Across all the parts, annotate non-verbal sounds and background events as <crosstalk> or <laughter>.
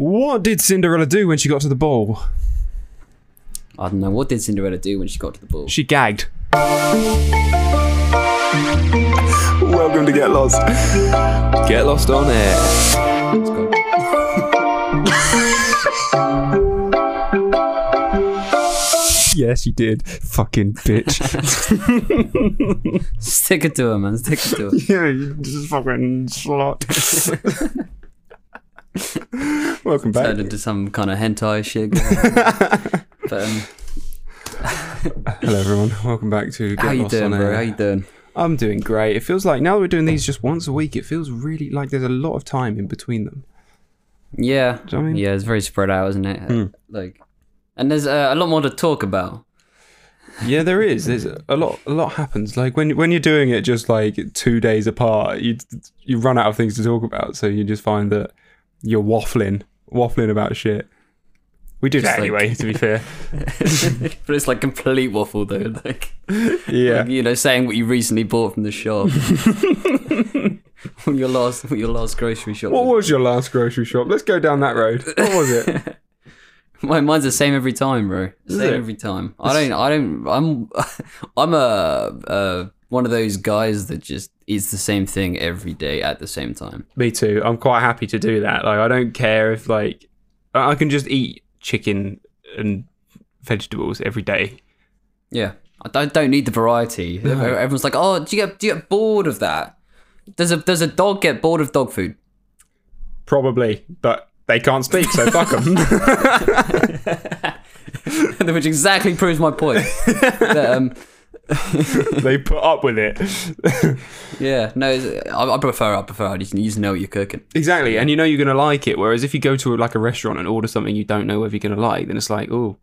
What did Cinderella do when she got to the ball? I don't know. What did Cinderella do when she got to the ball? She gagged. Welcome to Get Lost. Get Lost on air. Yes, you did. Fucking bitch. <laughs> Stick it to her, man. Stick it to her. <laughs> yeah, you just fucking slot. <laughs> Welcome back. Turned into some kind of hentai shit. <laughs> but, um, Hello, everyone. Welcome back to Get how you Lost doing, on bro? Air. How you doing? I'm doing great. It feels like now that we're doing these just once a week, it feels really like there's a lot of time in between them. Yeah. Do you know what I mean? Yeah, it's very spread out, isn't it? Hmm. Like, and there's uh, a lot more to talk about. Yeah, there is. There's a lot. A lot happens. Like when when you're doing it just like two days apart, you you run out of things to talk about. So you just find that you're waffling, waffling about shit. We do that like- anyway. to be fair, <laughs> but it's like complete waffle, though. Like, yeah. like, you know, saying what you recently bought from the shop. <laughs> <laughs> your last, your last grocery shop. What was your last grocery shop? Let's go down that road. What was it? My mine's the same every time, bro. Same every time. I don't. I don't. I'm. I'm a. Uh, one of those guys that just eats the same thing every day at the same time. Me too. I'm quite happy to do that. Like I don't care if like I can just eat chicken and vegetables every day. Yeah, I don't, don't need the variety. Everyone's like, "Oh, do you get do you get bored of that? Does a does a dog get bored of dog food?" Probably, but they can't speak, so fuck them. <laughs> Which exactly proves my point. <laughs> That, um, <laughs> they put up with it. <laughs> yeah, no, I, I prefer I prefer you just, you just know what you're cooking. exactly, and you know you're gonna like it. Whereas if you go to like a restaurant and order something you don't know whether you're gonna like, then it's like, oh,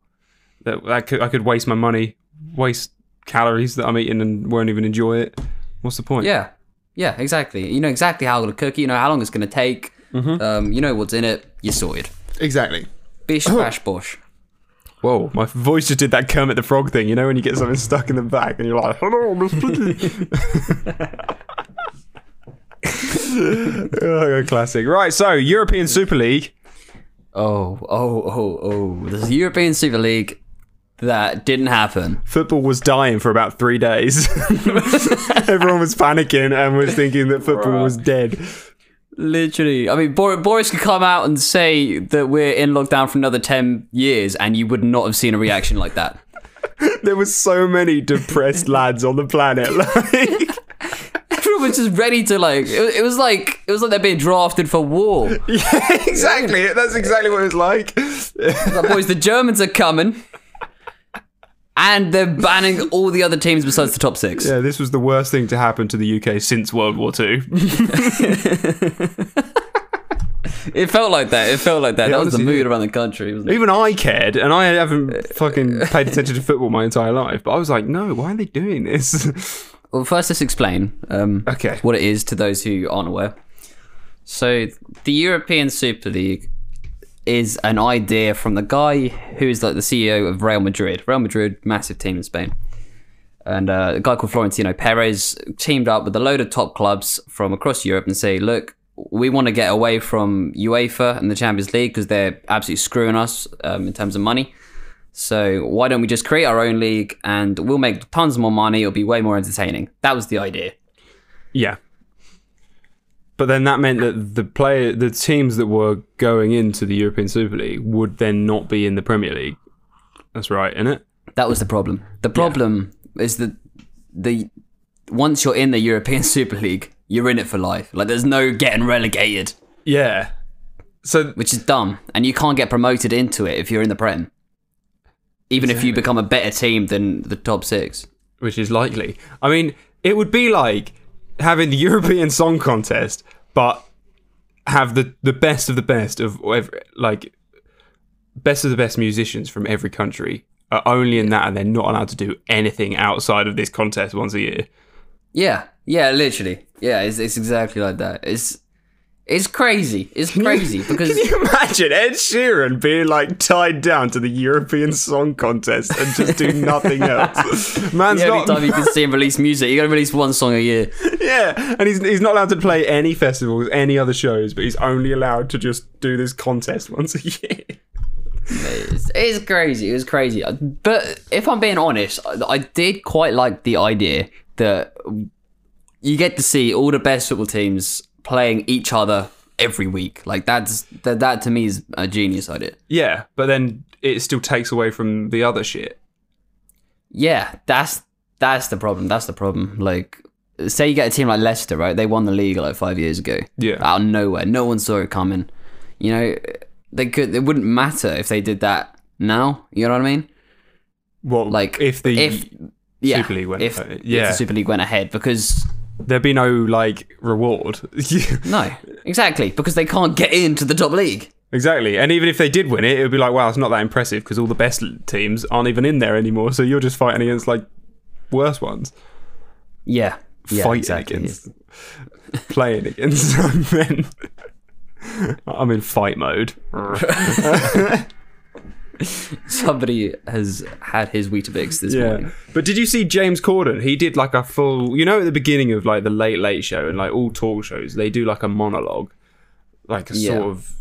that, that could, I could waste my money, waste calories that I'm eating and won't even enjoy it. What's the point? Yeah, yeah, exactly. You know exactly how I'm gonna cook it. You know how long it's to take. Um, you know what's in it. You're sorted. exactly. Bish <coughs> bash bosh. Whoa, my voice just did that Kermit the Frog thing. You know when you get something stuck in the back and you're like, "Hello, Miss Piggy." <laughs> <laughs> oh, classic. Right, so European Super League. Oh, oh, oh, oh. There's a European Super League that didn't happen. Football was dying for about three days. <laughs> Everyone was panicking and was thinking that football was dead. Literally. I mean, Boris could come out and say that we're in lockdown for another 10 years, and you would not have seen a reaction like that. <laughs> There were so many depressed <laughs> lads on the planet. Like, <laughs> Everyone was just ready to, like, it, it was like, it was like they're being drafted for war. yeah, exactly. That's exactly what it was like. Like, boys, the Germans are coming. And they're banning <laughs> all the other teams besides the top six. Yeah, this was the worst thing to happen to the UK since World War Two. <laughs> It felt like that. It felt like that. that was the mood did. around the country. Wasn't it? Even I cared, and I haven't fucking paid attention to football my entire life. But I was like, no, why are they doing this? <laughs> Well, first, let's explain um, Okay. what it is to those who aren't aware. So, the European Super League is an idea from the guy who's like the CEO of Real Madrid. Real Madrid, massive team in Spain. And uh, a guy called Florentino Perez teamed up with a load of top clubs from across Europe and say, look, we want to get away from UEFA and the Champions League because they're absolutely screwing us um, in terms of money. So why don't we just create our own league and we'll make tons more money? It'll be way more entertaining. That was the idea. yeah. But then that meant that the player, the teams that were going into the European Super League would then not be in the Premier League. That's right, isn't it? That was the problem. The problem is that the once you're in the European <laughs> Super League, you're in it for life. Like there's no getting relegated, Yeah. So which is dumb, and you can't get promoted into it if you're in the Prem. Even if you become a better team than the top six. which is likely. I mean, it would be like having the <laughs> European Song Contest, but have the the best of the best of every, like best of the best musicians from every country are only in that, and they're not allowed to do anything outside of this contest once a year. Yeah, yeah, literally. Yeah, it's, it's exactly like that. It's It's crazy. It's crazy <laughs> because Can you imagine Ed Sheeran being like tied down to the European Song Contest and just do <laughs> nothing else? Man's the only not. time you can see him release music, you got to release one song a year. Yeah, and he's he's not allowed to play any festivals, any other shows, but he's only allowed to just do this contest <laughs> once a year. It's, it's crazy. It was crazy. Uh, but if I'm being honest, I, I did quite like the idea that you get to see all the best football teams playing each other every week. Like that's that, that to me is a genius idea. Yeah, but then it still takes away from the other shit. Yeah, that's that's the problem. That's the problem. Like, say you get a team like Leicester, right? They won the league like five years ago. Yeah. out of nowhere, no one saw it coming. You know, they could. It wouldn't matter if they did that now. You know what I mean? Well, Like, if the if yeah, Super League went if, ahead, if the Super League went ahead because there'd be no like reward. <laughs> no, exactly because they can't get into the top league. exactly, and even if they did win it, it would be like, wow, it's not that impressive because all the best teams aren't even in there anymore. So you're just fighting against like worse ones, Yeah, yeah, fighting exactly. against, <laughs> playing against <laughs> men. I'm in fight mode. <laughs> Somebody has had his Weetabix this Yeah. morning. But did you see James Corden? He did like a full, you know, at the beginning of like the Late Late Show and like all talk shows, they do like a monologue, like a Yeah. sort of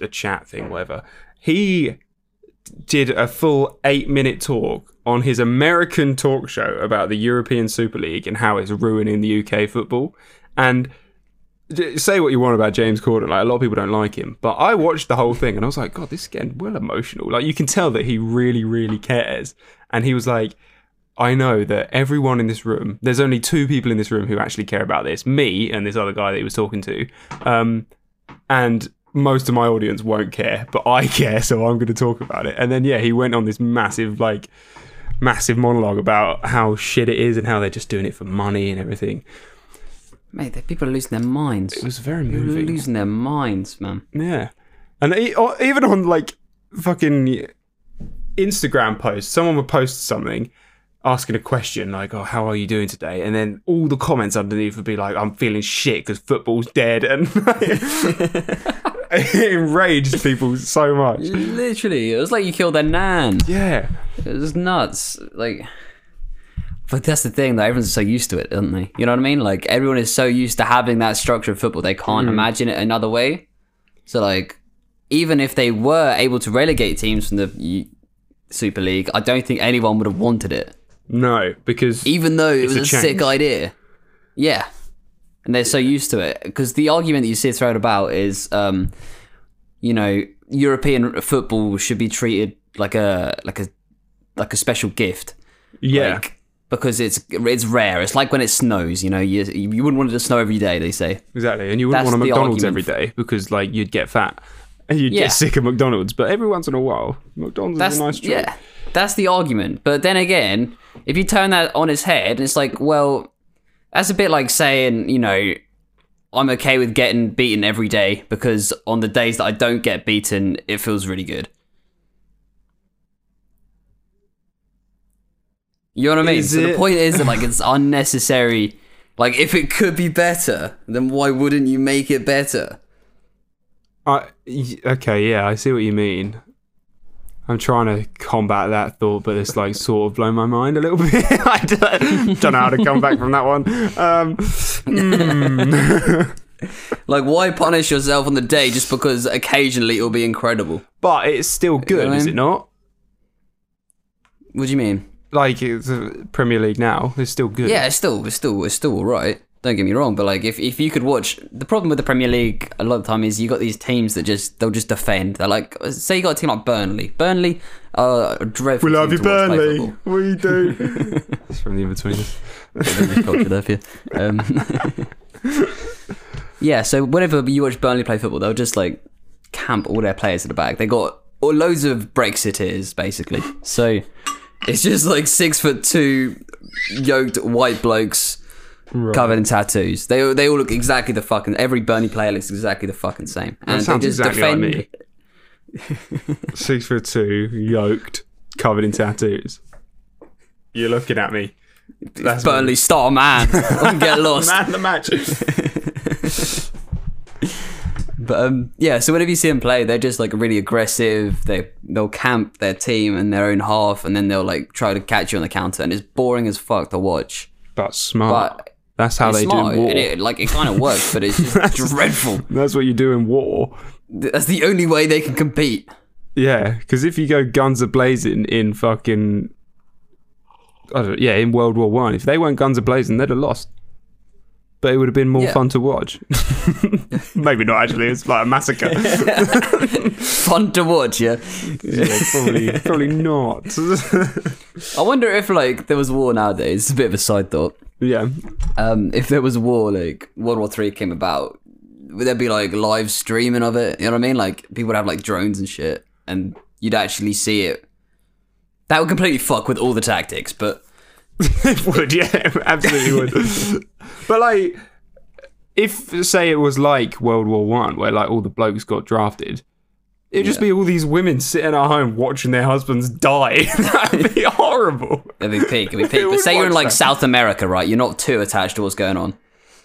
a chat thing, whatever. He did a full eight minute talk on his American talk show about the European Super League and how it's ruining the UK football. And say what you want about James Corden, like a lot of people don't like him, but I watched the whole thing and I was like, God, this is getting well emotional. Like you can tell that he really, really cares. And he was like, I know that everyone in this room, there's only two people in this room who actually care about this me and this other guy that he was talking to. Um, and most of my audience won't care, but I care, so I'm going to talk about it. And then, yeah, he went on this massive, like, massive monologue about how shit it is and how they're just doing it for money and everything. Mate, the people are losing their minds. It was very People are moving. losing their minds, man. Yeah, and e- or even on like fucking Instagram posts, someone would post something asking a question like, "Oh, how are you doing today?" And then all the comments underneath would be like, "I'm feeling shit because football's dead," and <laughs> it enraged people so much. Literally, it was like you killed their nan. Yeah, It was nuts. Like, but that's the thing, though. Everyone's so used to it, aren't they? You know what I mean? Like, everyone is so used to having that structure of football, they can't imagine it another way. So, like, even if they were able to relegate teams from the Super League, I don't think anyone would have wanted it, no, because even though it It's was a a, sick idea. Yeah, and they're so used to it because the argument that you see thrown about is, um, you know, European football should be treated like a like a like a special gift. yeah, Like, because it's it's rare. It's like when it snows. You know, you you wouldn't want it to snow every day. They say. exactly. And you wouldn't That's want a McDonald's every day because like you'd get fat. And <laughs> you'd Yeah. get sick of McDonald's, but every once in a while, McDonald's That's is a nice treat. yeah. That's the argument. But then again, if you turn that on its head, it's like, well, that's a bit like saying, you know, I'm okay with getting beaten every day because on the days that I don't get beaten, it feels really good. You know what I mean? Is so the point is that like it's <laughs> unnecessary. Like if it could be better, then why wouldn't you make it better? I okay, yeah, I see what you mean. I'm trying to combat that thought, but it's like sort of blown my mind a little <laughs> bit. I don't, don't know how to come back from that one. Um, mm. <laughs> Like why punish yourself on the day just because occasionally it'll be incredible? but it's still good, what I is mean? it not? What do you mean? Like it's the Premier League now, it's still good. Yeah, it's still it's still it's still all right. Don't get me wrong, but like if, if you could watch the problem with the Premier League a lot of the time is you got these teams that just they'll just defend. They're like say you got a team like Burnley. Burnley are a dreadful. we love you, to watch play Burnley. We do. <laughs> it's from the in-betweeners. English culture there for you. Um, <laughs> yeah, so whenever you watch Burnley play football, they'll just like camp all their players at the back. They got or loads of Brexiteers basically. So it's just like six foot two yoked white blokes covered in tattoos. They they all look exactly the fucking. Every Burnley player looks exactly the fucking same, and they sounds just exactly like me. <laughs> Six foot two, yoked, covered in tattoos. You're looking at me. That's Burnley star man. <laughs> Don't get lost. Man, the match. But um, yeah, so whenever you see them play, they're just like really aggressive. They they'll camp their team in their own half, and then they'll like try to catch you on the counter, and it's boring as fuck to watch. That's smart. But That's how they smart, do war. it, like it kind of <laughs> works, but it's just dreadful. That's what you do in war. That's the only way they can compete. Yeah, because if you go guns a blazing in fucking, I don't, yeah, in World War One, if they weren't guns a blazing, they'd have lost. But it would have been more Yeah. fun to watch. <laughs> Maybe not actually. It's like a massacre. <laughs> Fun to watch, yeah. yeah, probably, probably not. <laughs> I wonder if like there was war nowadays. It's a bit of a side thought. yeah, Um, if there was war, like World War Three came about, would there be like live streaming of it? You know what I mean? Like people would have like drones and shit, and you'd actually see it. That would completely fuck with all the tactics, but <laughs> it would. Yeah, absolutely would. but like, if say it was like World War One, where like all the blokes got drafted. It'd just be all these women sitting at home watching their husbands die. <laughs> That'd be horrible. it'd be peak. It'd be peak. <laughs> But say you're in like that? South America, right? You're not too attached to what's going on.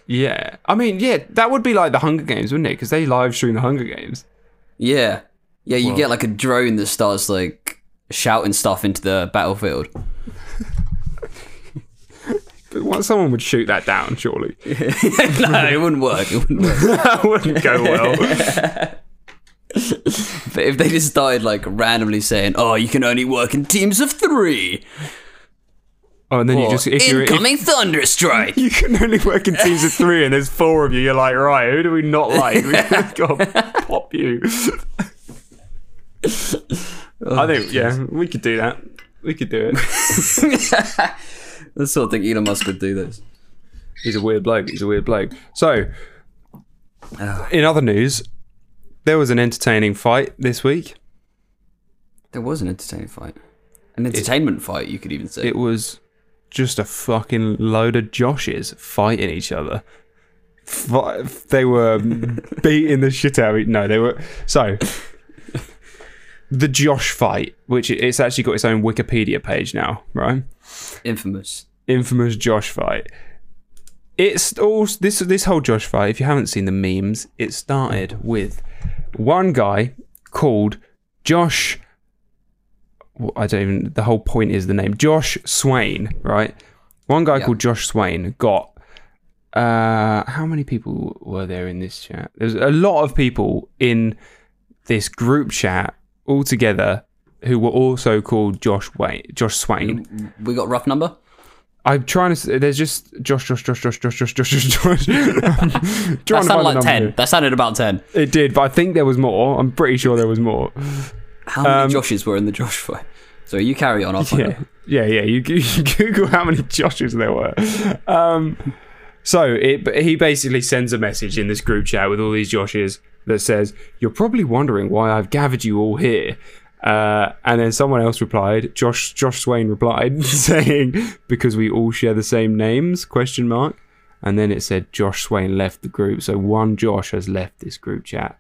Yeah, I mean, yeah, that would be like the Hunger Games, wouldn't it? Because they live stream the Hunger Games. Yeah, yeah. You Well- get like a drone that starts like shouting stuff into the battlefield. But someone would shoot that down, surely. <laughs> no, it wouldn't work. It wouldn't work. <laughs> that wouldn't go well. <laughs> But if they just started like randomly saying, "Oh, you can only work in teams of three, Oh, and then you or just if you're if incoming thunder strike." you can only work in teams of three, and there's four of you. You're like, right, who do we not like? We gotta pop you. I think, yeah, we could do that. We could do it. The sort of thing Elon Musk would do this. He's a weird bloke. He's a weird bloke. So, ah. in other news, there was an entertaining fight this week. There was an entertaining fight, an entertainment fight. You could even say. It was just a fucking load of Joshes fighting each other. Fi- They were <laughs> beating the shit out of each. No, they were. So, the Josh fight, which it's actually got its own Wikipedia page now, right? Infamous. Infamous Josh fight. It's all this this whole Josh fight. If you haven't seen the memes, it started with one guy called Josh. well, I don't even. The whole point is the name Josh Swain, right? One guy Yeah. called Josh Swain got. Uh, how many people were there in this chat? There's a lot of people in this group chat all together who were also called Josh Wayne, Josh Swain. We got rough number. I'm trying to. There's just Josh, Josh, Josh, Josh, Josh, Josh, Josh, Josh. Josh. <laughs> That sounded like ten. number. That sounded about ten. It did, but I think there was more. I'm pretty sure there was more. How many Um, Joshes were in the Josh fight? So you carry on. I'll find Yeah, out. yeah, yeah. You, <laughs> you Google how many Joshes there were. Um, so it, he basically sends a message in this group chat with all these Joshes that says, "You're probably wondering why I've gathered you all here." Uh, and then someone else replied, Josh Josh Swain replied, <laughs> saying, "Because we all share the same names?" Question mark. And then it said Josh Swain left the group, so one Josh has left this group chat.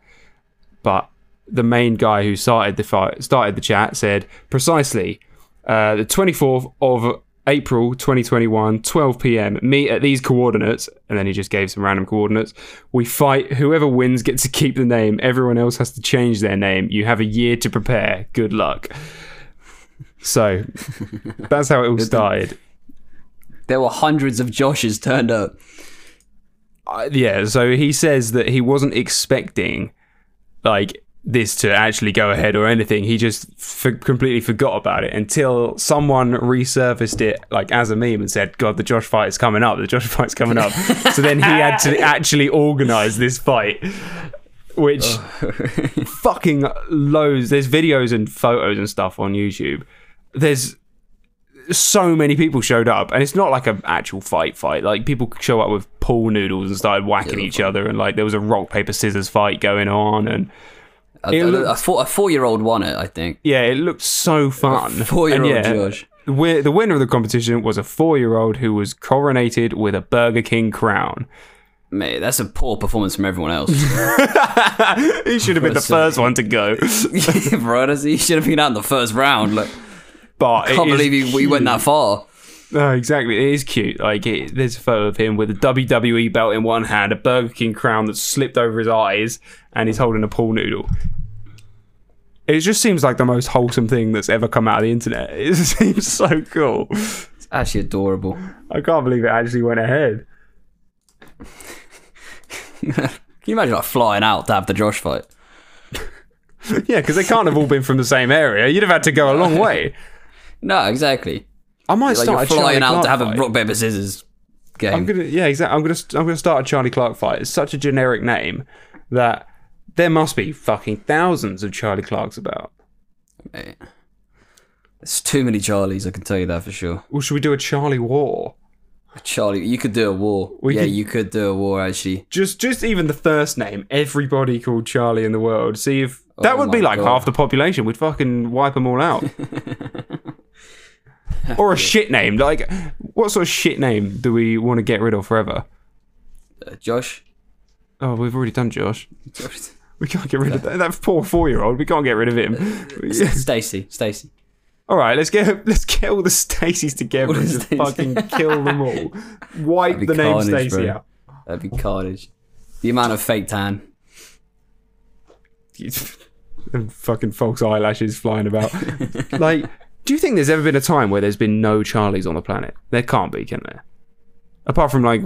But the main guy who started the fight, started the chat said precisely uh, the 24th of April 2021, 12 p.m. Meet at these coordinates, and then he just gave some random coordinates. We fight. Whoever wins gets to keep the name. Everyone else has to change their name. You have a year to prepare. Good luck. So <laughs> that's how it all started. There were hundreds of Joshes turned up. Uh, yeah, so he says that he wasn't expecting like this to actually go ahead or anything. He just f- completely forgot about it until someone resurfaced it like as a meme and said, "God, the Josh fight is coming up. The Josh <laughs> fight's coming up." so then he had to <laughs> actually organize this fight, which <laughs> fucking loads. There's videos and photos and stuff on YouTube. There's so many people showed up, and it's not like an actual fight fight. Like people show up with pool noodles and started whacking each other, and like there was a rock paper scissors fight going on, and A, looked- a four, a four-year-old won it, I think. yeah, it looked so fun. Four-year-old yeah, Josh. The, wi- the winner of the competition was a four-year-old who was coronated with a Burger King crown. Mate, that's a poor performance from everyone else. <laughs> he should have been the first one to go, <laughs> Bro, he should have been out in the first round. Like, but it can't believe he, we went that far. No, exactly. It is cute. Like, it, there's a photo of him with a WWE belt in one hand, a Burger King crown that's slipped over his eyes, and he's holding a pool noodle. It just seems like the most wholesome thing that's ever come out of the internet. <laughs> It seems so cool. It's actually adorable. I can't believe it actually went ahead. <laughs> Can you imagine like flying out to have the Josh fight? <laughs> Yeah, because they can't have all been from the same area. You'd have had to go a long way. No, exactly. I might Like start flying out Clark to have fight. a rock paper scissors game. I'm gonna yeah, exactly. I'm gonna I'm gonna start a Charlie Clark fight. It's such a generic name that there must be fucking thousands of Charlie Clarks about. Mate. There's too many Charlies, I can tell you that for sure. Well, should we do a Charlie War? Charlie, you could do a war. We yeah, could- you could do a war actually. Just just even the first name, everybody called Charlie in the world. See if that Oh would be like God. half the population. We'd fucking wipe them all out. <laughs> or a shit name. Like, what sort of shit name do we want to get rid of forever? Uh, Josh. Oh, we've already done Josh. Josh. We can't get rid of that. That poor four-year-old. We can't get rid of him. Uh, <laughs> Stacy. Stacy. All right, let's get let's get all the Stacys together All and just Stacey. fucking kill them all. Wipe the name carnage, bro. out. That'd be carnage. The amount of fake tan. <laughs> and fucking false eyelashes flying about. like, do you think there's ever been a time where there's been no Charlies on the planet? There can't be, can there? Apart from like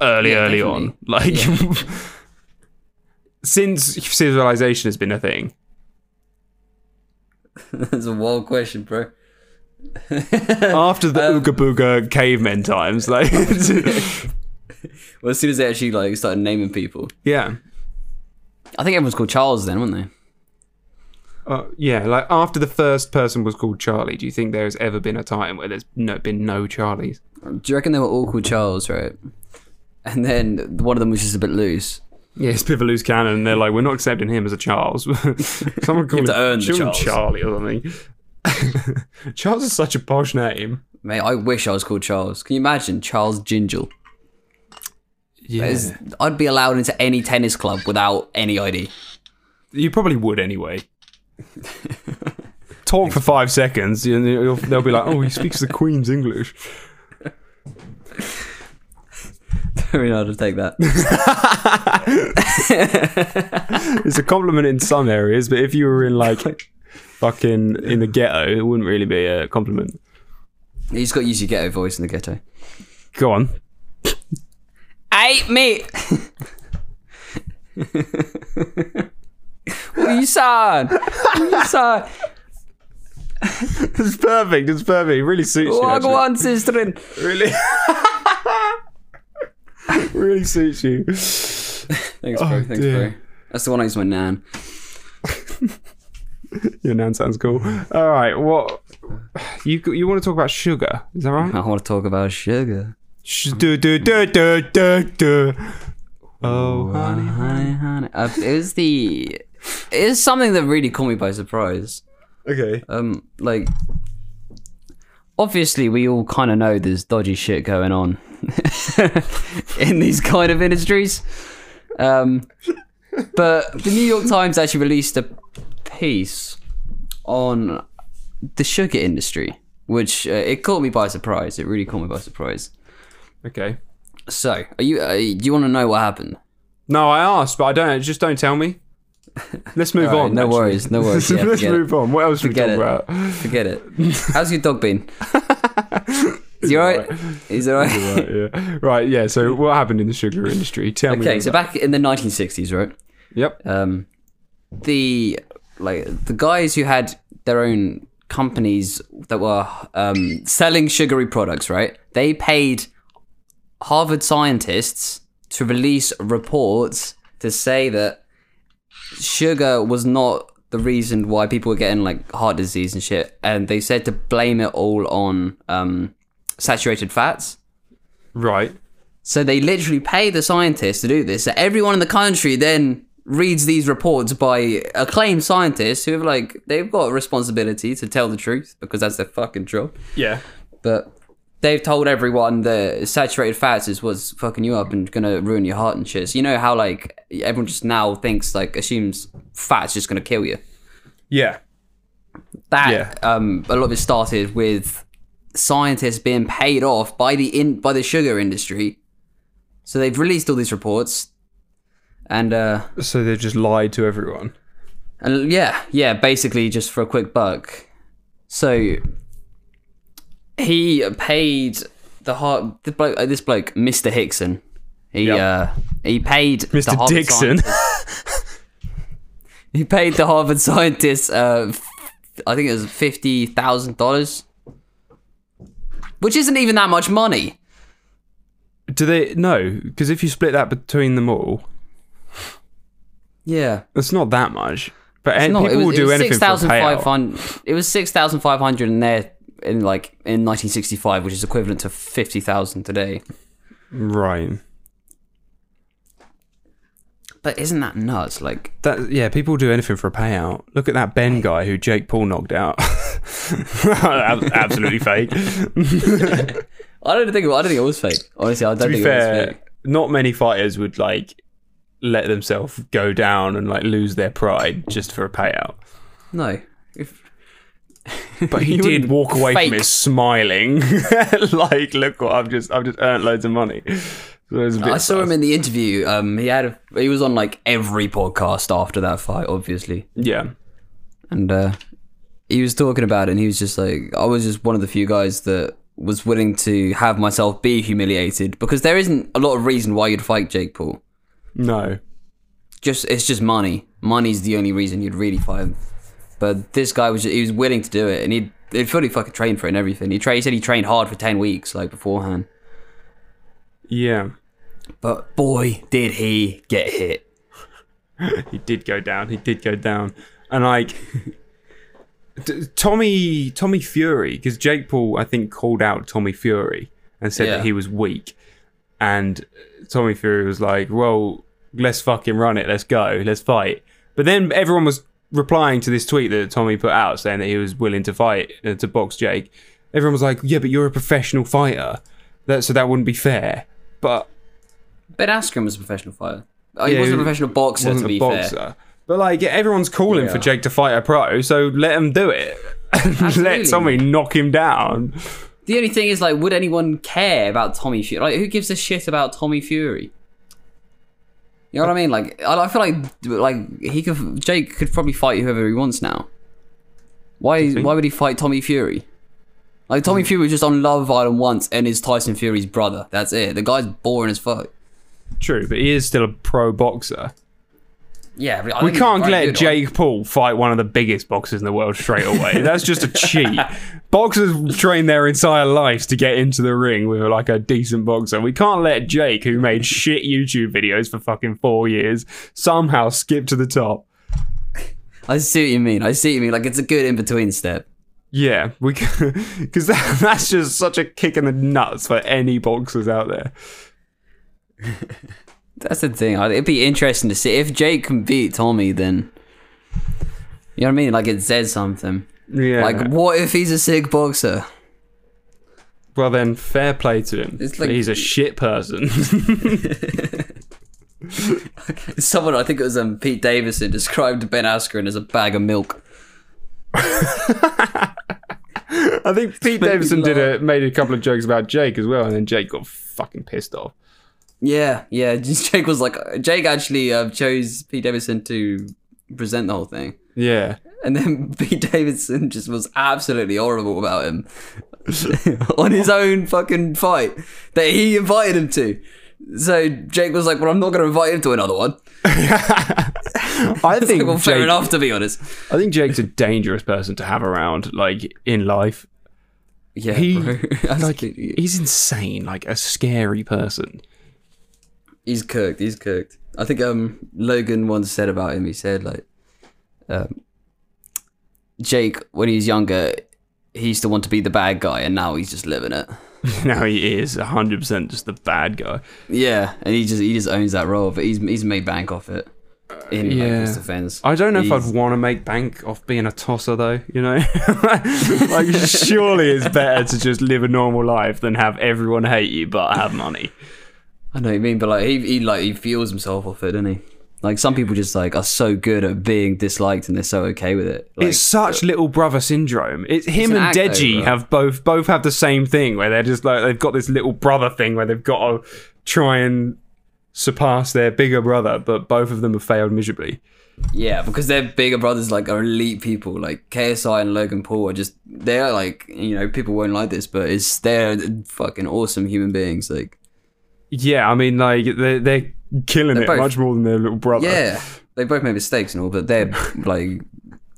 early, Yeah, early definitely. on, like <laughs> since civilization has been a thing. <laughs> That's a wild question, bro. <laughs> After the Um, Ooga Booga cavemen times, like <laughs> Well, as soon as they actually like started naming people, yeah, I think everyone's called Charles then, weren't they? uh, yeah, like after the first person was called Charlie. Do you think there has ever been a time where there's no, been no Charlies? Do you reckon they were all called Charles, right? And then one of them was just a bit loose. Yeah, it's a bit of a loose cannon, and they're like, we're not accepting him as a Charles. <laughs> Someone call have to him, earn the Charles. Charlie or something. <laughs> Charles is such a posh name. Mate, I wish I was called Charles. Can you imagine Charles Gingell? Yeah, I'd be allowed into any tennis club without any ID. you probably would anyway. Talk for five seconds, and you'll- they'll be like, "Oh, he speaks the Queen's English." <laughs> Very hard to take that. <laughs> It's a compliment in some areas, but if you were in like <laughs> fucking in the ghetto, it wouldn't really be a compliment. you just got to use your ghetto voice in the ghetto. Go on. Hey, mate! <laughs> what are you saying? What are you saying? It's perfect. It's perfect. It really suits you. What actually. go on, sister? Really, <laughs> really suits you. Thanks, bro. Oh, Thanks, dear. bro. That's the one I use my nan. <laughs> Your nan sounds cool. All right, what you you want to talk about sugar? Is that right? <laughs> I want to talk about sugar. Sh- do, do, do, do, do, do. Oh, honey. Honey, honey. Uh, it was the. It is something that really caught me by surprise. Okay. Um, like, obviously, we all kind of know there's dodgy shit going on <laughs> in these kind of industries. Um, but the New York Times actually released a piece on the sugar industry, which uh, it caught me by surprise. It really caught me by surprise. Okay. So, are you? Uh, do you want to know what happened? No, I asked, but I don't. Just don't tell me. <laughs> Let's move Alright, on. no actually. worries, no worries. <laughs> Yeah, Let's forget it. move on. What else we Forget talk it. about? Forget it. How's your dog been? Is he alright? He's alright. right, yeah. Right, yeah. So, <laughs> what happened in the sugar industry? Tell me. Okay, so back in the 1960s, right? Yep. Um, the like the guys who had their own companies that were um, selling sugary products, right? They paid Harvard scientists to release reports to say that sugar was not the reason why people were getting like heart disease and shit, and they said to blame it all on um, saturated fats. Right. So they literally pay the scientists to do this. So everyone in the country then reads these reports by acclaimed scientists who have like they've got a responsibility to tell the truth because that's their fucking job. Yeah. But they've told everyone that saturated fats is what's fucking you up and gonna ruin your heart and shit. So you know how like everyone just now thinks like assumes fat's just gonna kill you. Yeah. That Yeah. um a lot of it started with scientists being paid off by the in by the sugar industry. So they've released all these reports, and uh, So they just lied to everyone. and yeah, yeah, basically just for a quick buck. So he paid the heart the bloke, uh, this bloke, Mister Hickson. He Yep. uh, he paid Mr. Harvard Dixon. <laughs> he paid the Harvard scientists. Uh, I think it was fifty thousand dollars, which isn't even that much money. Do they? No, because if you split that between them all, Yeah, it's not that much. But people was, will do anything for a payout. 6,500 It was six thousand five hundred in there in like in nineteen sixty five, which is equivalent to fifty thousand today. Right. But isn't that nuts? Like, That yeah, people do anything for a payout. Look at that Ben guy who Jake Paul knocked out. <laughs> <laughs> Ab- Absolutely fake. <laughs> I don't think I don't think it was fake. Honestly, I don't to be think it was fair, fake. not many fighters would like let themselves go down and like lose their pride just for a payout. No, if, <laughs> But he did walk away fake. from it smiling, like, "Look what I've just I've just earned loads of money." So it was a bit I saw him in the interview. Um, he had a, he was on like every podcast after that fight, obviously, Yeah, and uh, he was talking about it. And he was just like, I was just one of the few guys that was willing to have myself be humiliated because there isn't a lot of reason why you'd fight Jake Paul. no, just it's just money. Money's the only reason you'd really fight him. But this guy was just, he was willing to do it, and he'd, he'd fully fucking trained for it and everything. He, tra- he said he trained hard for ten weeks, like beforehand. yeah, But boy, did he get hit! <laughs> he did go down. He did go down, and like. <laughs> T- Tommy Tommy Fury because Jake Paul I think called out Tommy Fury and said Yeah. that he was weak, and Tommy Fury was like, "Well, let's fucking run it. Let's go. Let's fight." But then everyone was replying to this tweet that Tommy put out saying that he was willing to fight uh, to box Jake. Everyone was like, "Yeah, but you're a professional fighter, that so that wouldn't be fair." But Ben Askren was a professional fighter. Oh, he Yeah, wasn't a professional boxer, wasn't to be a boxer. fair. But like everyone's calling for Jake to fight a pro, so let him do it. <laughs> Let Tommy knock him down. The only thing is, like, would anyone care about Tommy Fury? Like, who gives a shit about Tommy Fury? You know what I mean? Like, I, I feel like, like he could, Jake could probably fight whoever he wants now. Why? Why would he fight Tommy Fury? Like, Tommy hmm. Fury was just on Love Island once and is Tyson Fury's brother. That's it. The guy's boring as fuck. True, but he is still a pro boxer. Yeah, I We can't let. Jake Paul fight one of the biggest boxers in the world straight away. That's just a <laughs> cheat. Boxers train their entire lives to get into the ring with like a decent boxer. We can't let Jake, who made shit YouTube videos for fucking four years, somehow skip to the top. I see what you mean. I see what you mean. Like, it's a good in between step. Yeah, we because <laughs> that, that's just such a kick in the nuts for any boxers out there. <laughs> That's the thing. It'd be interesting to see if Jake can beat Tommy. Then you know what I mean. Like it says something. Yeah. Like what if he's a sick boxer? well, then fair play to him. It's like- he's a shit person. <laughs> Someone, I think it was um, Pete Davidson, described Ben Askren as a bag of milk. <laughs> I think Pete Davidson did a made a couple of jokes about Jake as well, and then Jake got fucking pissed off. Yeah, yeah. <laughs> Jake was like, Jake actually uh, chose Pete Davidson to present the whole thing, Yeah. and then <laughs> Pete Davidson just was absolutely horrible about him <laughs> on his own fucking fight that he invited him to. So Jake was like, "Well, I'm not going to invite him to another one." I think like, well, fair Jake, enough, to be honest. I think Jake's a dangerous person to have around, like in life. Yeah, He like he's insane, like a scary person. He's cooked. He's cooked. I think um Logan once said about him. He said like, um, Jake when he was younger, he used to want to be the bad guy, and now he's just living it. <laughs> now he is hundred percent just the bad guy. Yeah, and he just he just owns that role. But he's he's made bank off it. In like, his defense, I don't know if I'd want to make bank off being a tosser though, you know? <laughs> like surely it's better to just live a normal life than have everyone hate you but have money. I know what you mean, but like he he like he feels himself off it, doesn't he? Like some people just like are so good at being disliked and they're so okay with it. Like, it's such little brother syndrome. It's him an and act, though, Deji have both both have the same thing where they're just like they've got this little brother thing where they've got to try and surpass their bigger brother, but both of them have failed miserably. yeah, because their bigger brothers like are elite people. Like KSI and Logan Paul are just they're like you know people won't like this, but it's they're fucking awesome human beings. Like Yeah, I mean like they're they're killing They're it both- much more than their little brother. yeah, they both made mistakes and all, but they're <laughs> like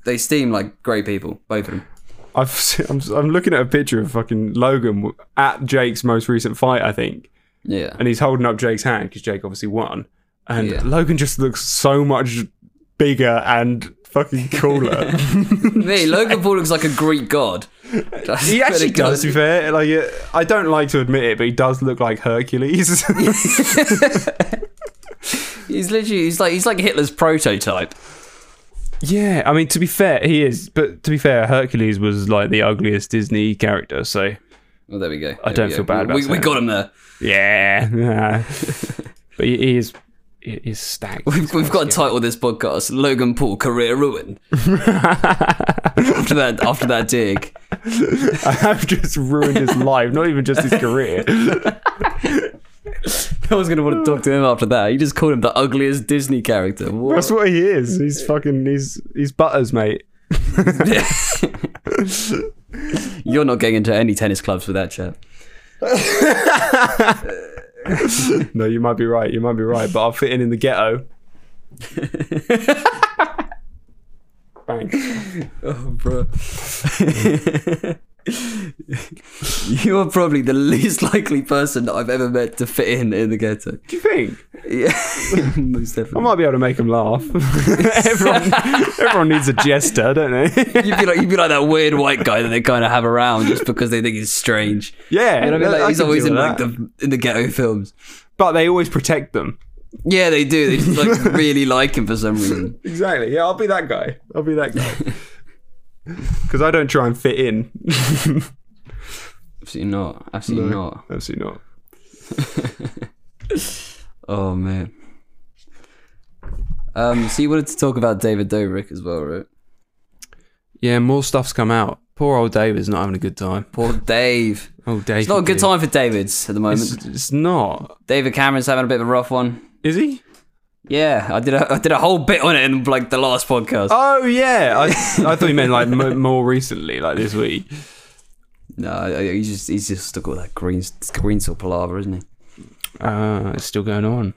they seem like great people, both of them. I've <laughs> se- I'm, I'm looking at a picture of fucking Logan at Jake's most recent fight, I think, Yeah, and he's holding up Jake's hand because Jake obviously won, and Yeah. Logan just looks so much bigger and fucking cooler. <laughs> me Logan Paul looks like a Greek god. he actually does. To be fair, like uh, I don't like to admit it, but he does look like Hercules. <laughs> He's literally he's like he's like Hitler's prototype. yeah, I mean to be fair, he is. But to be fair, Hercules was like the ugliest Disney character, so Well, there we go. I don't we feel go. bad about We, we got him there. yeah. yeah. <laughs> but he, he is he is stacked. We've, we've got to title this podcast "Logan Paul Career Ruin." <laughs> after that, after that dig, <laughs> I have just ruined his life, not even just his career. <laughs> No one's gonna want to talk to him after that. You just called him the ugliest Disney character. What? That's what he is. He's fucking. He's he's butters, mate. You're not getting into any tennis clubs with that chat. <laughs> No, you might be right. You might be right. But I'll fit in in the ghetto. <laughs> Thanks. Oh, bro. <laughs> <laughs> you are probably the least likely person that I've ever met to fit in in the ghetto. Do you think? Yeah, <laughs> most definitely. I might be able to make him laugh. <laughs> everyone, everyone needs a jester, don't they? You'd be like you'd be like that weird white guy that they kind of have around just because they think he's strange. yeah, You know what I mean? Like, I he's always in like that. the in the ghetto films. But they always protect them. Yeah, they do. They just like really like him for some reason. Exactly. Yeah, I'll be that guy. I'll be that guy. <laughs> Because I don't try and fit in. Absolutely not. Absolutely not. Absolutely not. <laughs> Oh man. Um, so you wanted to talk about David Dobrik as well, right? Yeah, more stuff's come out. Poor old David's not having a good time. Poor Dave. Oh, Dave. It's not a good time for David's at the moment. It's, it's not. David Cameron's having a bit of a rough one. Is he? Yeah, I did a I did a whole bit on it in like the last podcast. Oh yeah, I, <laughs> I thought you meant like m- more recently, like this week. No, he's just he's just stuck with that green green sort palaver, isn't he? Uh, it's still going on.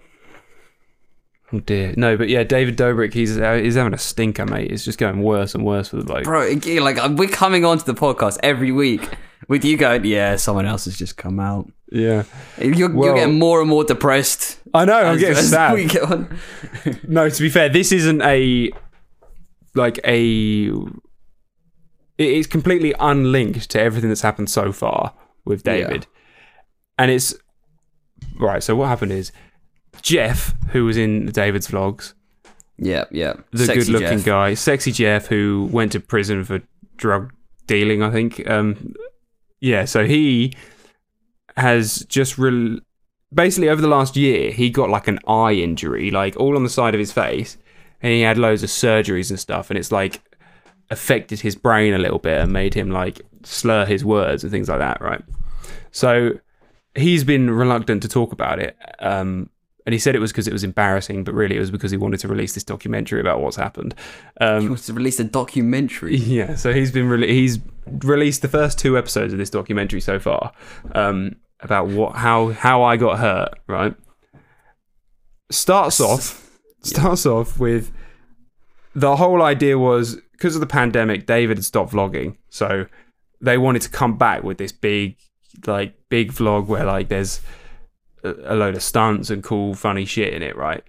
Oh dear. No, but yeah, David Dobrik, he's uh, he's having a stinker, mate. It's just going worse and worse for the bloke. Bro, like we're coming onto the podcast every week with you going, yeah, someone else has just come out. Yeah, You're, Well- you're getting more and more depressed. I know. I'm as- getting as sad. we get on. <laughs> No, to be fair, this isn't a like a. It's completely unlinked to everything that's happened so far with David, and it's right. So what happened is Jeff, who was in David's vlogs, Yeah, yeah. the Sexy good-looking Jeff. guy, sexy Jeff, who went to prison for drug dealing. I think. Um, yeah, so he has just re- basically over the last year he got like an eye injury, like all on the side of his face, and he had loads of surgeries and stuff, and it's like affected his brain a little bit and made him like slur his words and things like that, right? So he's been reluctant to talk about it. Um, and he said it was because it was embarrassing, but really it was because he wanted to release this documentary about what's happened. He Um, wants to release a documentary. <laughs> yeah, so he's been re- he's released the first two episodes of this documentary so far um, about what how how I got hurt. Right, starts off <laughs> starts off with the whole idea was because of the pandemic, David had stopped vlogging, so they wanted to come back with this big like big vlog where like there's a, a load of stunts and cool funny shit in it, right?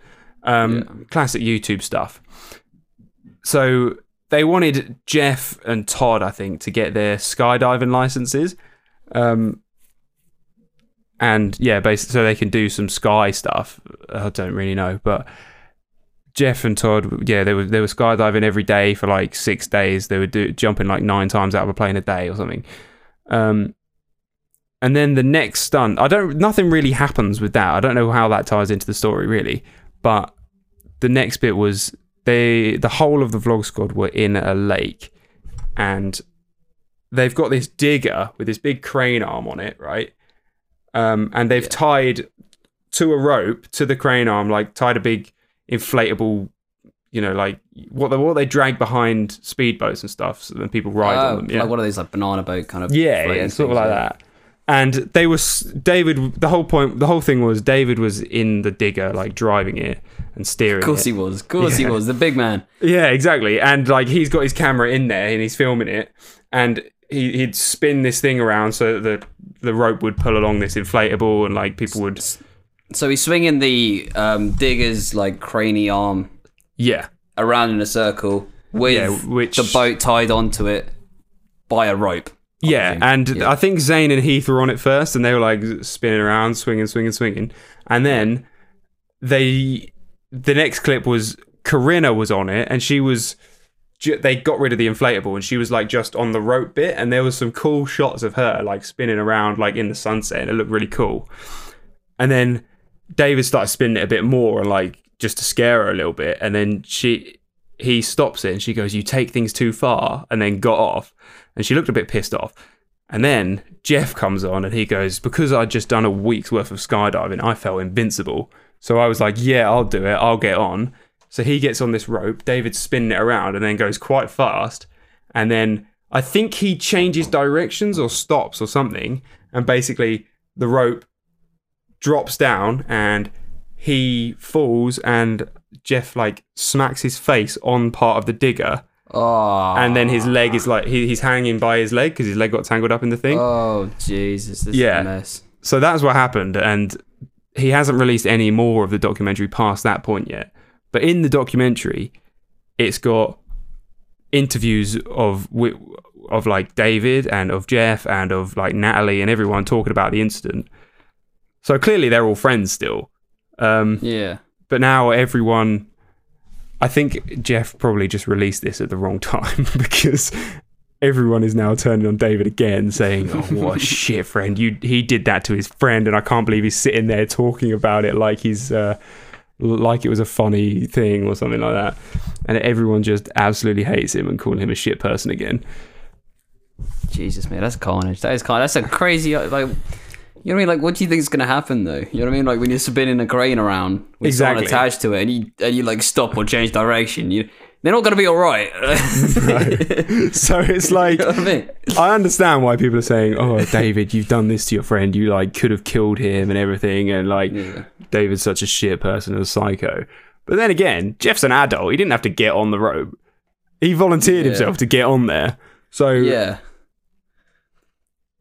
Um, Classic YouTube stuff. So they wanted Jeff and Todd, I think, to get their skydiving licenses. Um, and yeah, basically, so they can do some sky stuff. I don't really know, but Jeff and Todd, yeah, they were they were skydiving every day for like six days. They were do, jumping like nine times out of a plane a day or something. Um, and then the next stunt, I don't, nothing really happens with that. I don't know how that ties into the story really, but the next bit was they the whole of the vlog squad were in a lake, and they've got this digger with this big crane arm on it, right? Um, and they've tied to a rope to the crane arm, like tied a big inflatable, you know, like what they what they drag behind speedboats and stuff, so then people ride Oh, on them. Yeah, Like one of these like banana boat kind of. yeah, yeah, sort of like yeah. that. And they were David. The whole point, the whole thing was David was in the digger, like driving it and steering. Of course it. he was. Of course he was. The big man. Yeah, exactly. And like he's got his camera in there and he's filming it, and he, he'd spin this thing around so that the the rope would pull along this inflatable, and like people would. So he's swinging the um, digger's like craney arm Yeah, around in a circle with Yeah, which- the boat tied onto it by a rope. Yeah. And Yeah. I think Zane and Heath were on it first, and they were like spinning around, swinging, swinging, swinging, and then they. The next clip was Corinna was on it, and she was. They got rid of the inflatable, and she was like just on the rope bit, and there was some cool shots of her like spinning around like in the sunset, and it looked really cool. And then David started spinning it a bit more, and like just to scare her a little bit, and then she he stops it, and she goes, "You take things too far," and then got off, and she looked a bit pissed off. And then Jeff comes on, and he goes, "Because I'd just done a week's worth of skydiving, I felt invincible." So I was like, "Yeah, I'll do it. I'll get on." So he gets on this rope. David's spinning it around, and then goes quite fast, and then I think he changes directions or stops or something, and basically the rope drops down and he falls and Jeff like smacks his face on part of the digger Oh. and then his leg is like he, he's hanging by his leg because his leg got tangled up in the thing. Oh Jesus! This Yeah. is a mess. So that's what happened and he hasn't released any more of the documentary past that point yet. But in the documentary it's got interviews of of like David and of Jeff and of like Natalie and everyone talking about the incident. So clearly they're all friends still. Um, Yeah. but now everyone I think Jeff probably just released this at the wrong <laughs> time <laughs> because everyone is now turning on David again saying, "Oh, what a <laughs> shit friend. You he did that to his friend and I can't believe he's sitting there talking about it like he's uh, like it was a funny thing or something like that." And everyone just absolutely hates him and calling him a shit person again. Jesus, man, that's carnage. That is carnage. That's a crazy like. You know what I mean? Like, what do you think is going to happen though? You know what I mean? Like when you're spinning a crane around with someone Exactly. attached to it, and you and you like stop or change direction, you they're not going to be all <laughs> right. So it's like you know I mean? I understand why people are saying, "Oh, David, you've done this to your friend. You like could have killed him and everything." And like, Yeah. David's such a shit person and a psycho. But then again, Jeff's an adult. He didn't have to get on the rope. He volunteered Yeah. himself to get on there. So Yeah.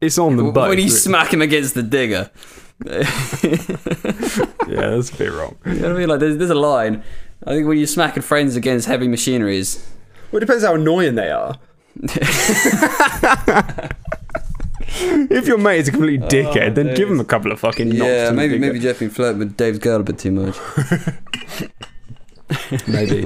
It's on them both. When you smack him against the digger. <laughs> yeah, that's a bit wrong. You know what I mean? Like, there's, there's a line. I think when you're smacking friends against heavy machineries, Well, it depends how annoying they are. <laughs> if your mate is a complete dickhead, oh, then give him a couple of fucking knocks. Oh, yeah, maybe maybe Jeff been flirting with Dave's girl a bit too much. <laughs> <laughs> maybe.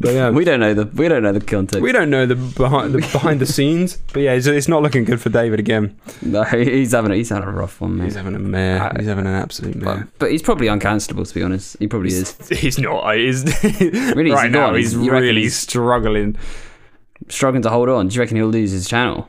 But yeah, We don't know the we don't know the context. We don't know the behind the behind the scenes, but yeah, it's, it's not looking good for David again. no, he's having a, he's having a rough one, mate. He's having a mare. He's having an absolute mare. But, but he's probably uncancelable, to be honest. He probably is. He's not. <laughs> He's Really, right he's now. not. He's really he's- struggling. Struggling to hold on. Do you reckon he'll lose his channel?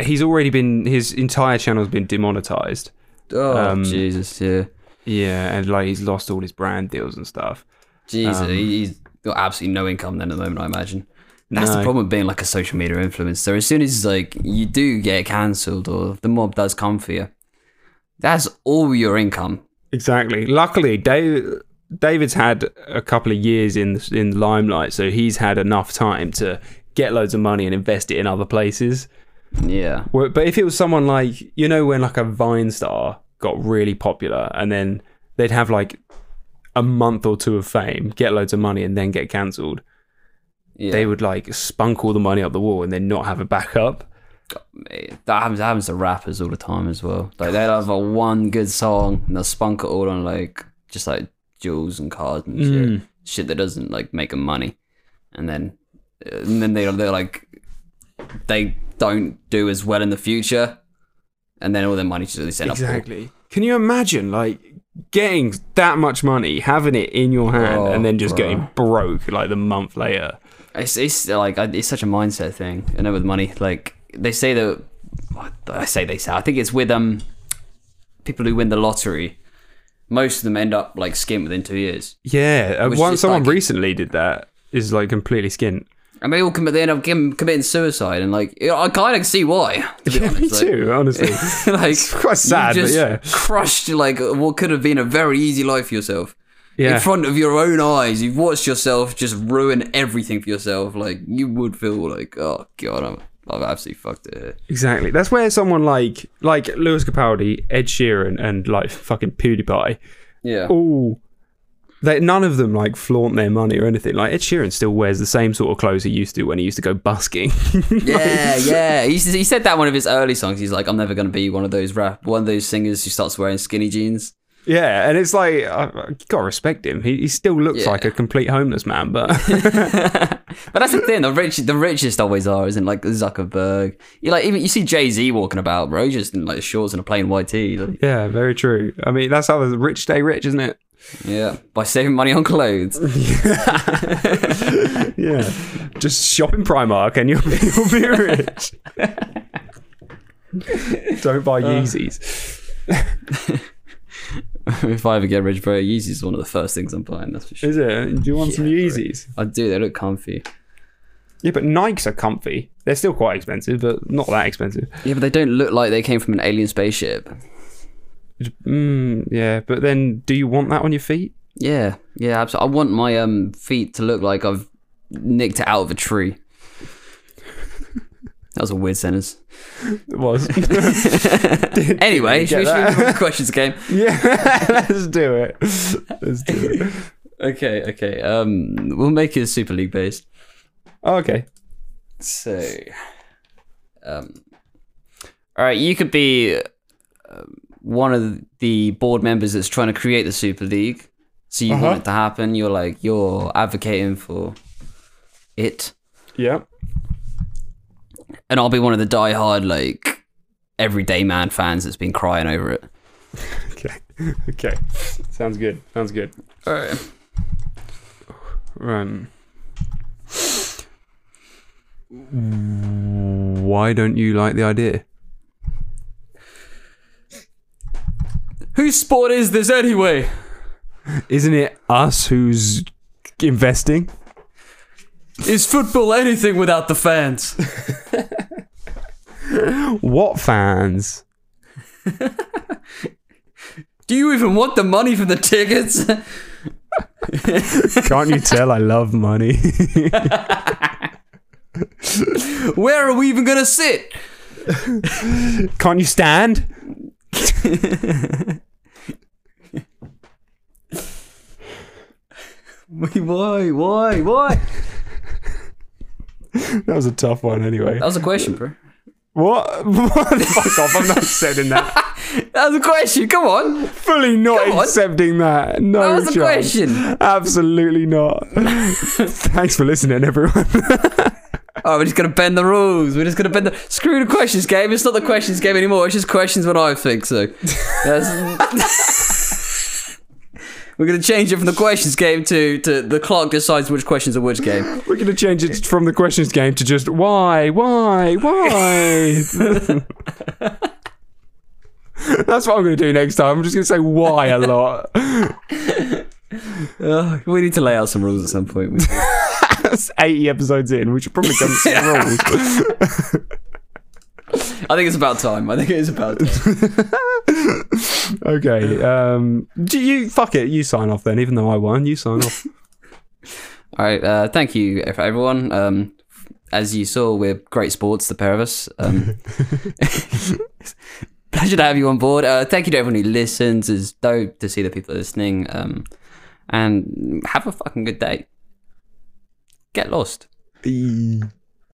He's already been. His entire channel's been demonetized. Oh, Um, Jesus, yeah. Yeah, and like he's lost all his brand deals and stuff. Jesus, um, he- he's got absolutely no income then at the moment, I imagine. That's the problem with being like a social media influencer. As soon as like you do get cancelled or the mob does come for you, that's all your income. Exactly. Luckily, Dave, David's had a couple of years in the, in the limelight, so he's had enough time to get loads of money and invest it in other places. Yeah. But if it was someone like you know when like a Vine star got really popular and then they'd have like a month or two of fame, get loads of money, and then get cancelled, Yeah. they would like spunk all the money up the wall and then not have a backup. Mate, that happens that happens to rappers all the time as well. Like they'll have a one good song and they'll spunk it all on like just like jewels and cars and shit, mm. shit that doesn't like make them money, and then uh, and then they they're like they don't do as well in the future, and then all their money just they end up. Exactly. Can you imagine like getting that much money, having it in your hand, Oh, and then just bro. getting broke like the month later. It's, it's like it's such a mindset thing. I know with money, like they say that I say they say. I think it's with um people who win the lottery. Most of them end up like skint within two years, Yeah, uh, one someone like- recently did that. Is like completely skint. And they all commit. They end up committing suicide, and like I kind of see why. To Yeah, me. Like- too. Honestly, <laughs> like It's quite sad, but yeah. crushed like what could have been a very easy life for yourself yeah. in front of your own eyes. You've watched yourself just ruin everything for yourself. Like you would feel like, oh god, I'm, I've absolutely fucked it. Here. Exactly. That's where someone like like Lewis Capaldi, Ed Sheeran, and like fucking PewDiePie, Yeah, all they none of them like flaunt their money or anything. Like Ed Sheeran still wears the same sort of clothes he used to when he used to go busking. <laughs> yeah, yeah. He, he said that in one of his early songs. He's like, I'm never gonna be one of those rap, one of those singers who starts wearing skinny jeans. yeah, and it's like uh, I, I gotta respect him. He, he still looks Yeah. like a complete homeless man, but <laughs> <laughs> But that's the thing. The rich, the richest always are, isn't it? like Zuckerberg. You like even you see Jay Z walking about, bro, just in like shorts and a plain white tee. Like, yeah, very true. I mean, that's how the rich stay rich, isn't it? Yeah, by saving money on clothes. <laughs> Yeah, just shop in Primark and you'll be, you'll be rich. Don't buy uh. Yeezys. <laughs> if I ever get rich, bro, Yeezy's is one of the first things I'm buying. That's for sure. Is it? Do you want some Yeah, Yeezys? I do. They look comfy. Yeah, but Nikes are comfy. They're still quite expensive, but not that expensive. Yeah, but they don't look like they came from an alien spaceship. Mm, yeah, but then do you want that on your feet? Yeah, yeah, absolutely. I want my um feet to look like I've nicked it out of a tree. That was a weird sentence. It was. <laughs> Anyway, should we, should we move on to questions game? <laughs> yeah, let's do it. Let's do it. <laughs> Okay, okay. Um, we'll make it a Super League based. Oh, okay. So, um, all right, you could be uh, one of the board members that's trying to create the Super League. So you Uh-huh. want it to happen. You're like you're advocating for it, Yeah. and I'll be one of the diehard like everyday man fans that's been crying over it. Okay. <laughs> Okay. Sounds good. Sounds good. All right. Run. why don't you like the idea? Whose sport is this anyway? Isn't it us who's investing? Is football anything without the fans? What fans? <laughs> Do you even want the money from the tickets? <laughs> Can't you tell I love money? <laughs> Where are we even gonna sit? Can't you stand? Wait, why? Why? Why? That was a tough one anyway. That was a question, bro. What? what? <laughs> Fuck off, I'm not accepting that. <laughs> That was a question. Come on. Fully not Come on. accepting that. No That was a question. Absolutely not. <laughs> Thanks for listening, everyone. Oh, we're just gonna bend the rules. We're just gonna bend the. Screw the questions game. It's not the questions game anymore. It's just questions when I think so. <laughs> We're gonna change it from the questions game to to the clock decides which questions are which game. We're to change it from the questions game to just why, why, why. <laughs> That's what I'm to do next time. I'm just to say why a lot. Uh, <laughs> we need to lay out some rules at some point. That's 80 episodes in. We should probably come to some rules. I think it's about time. I think it is about time. <laughs> Okay. Um, do you fuck it? You sign off then. Even though I won, you sign off. <laughs> All right. Uh, thank you, for everyone. Um, as you saw, we're great sports, the pair of us. Um, <laughs> pleasure to have you on board. Uh, thank you to everyone who listens. It's dope to see the people listening. Um, and have a fucking good day. Get lost. Eee.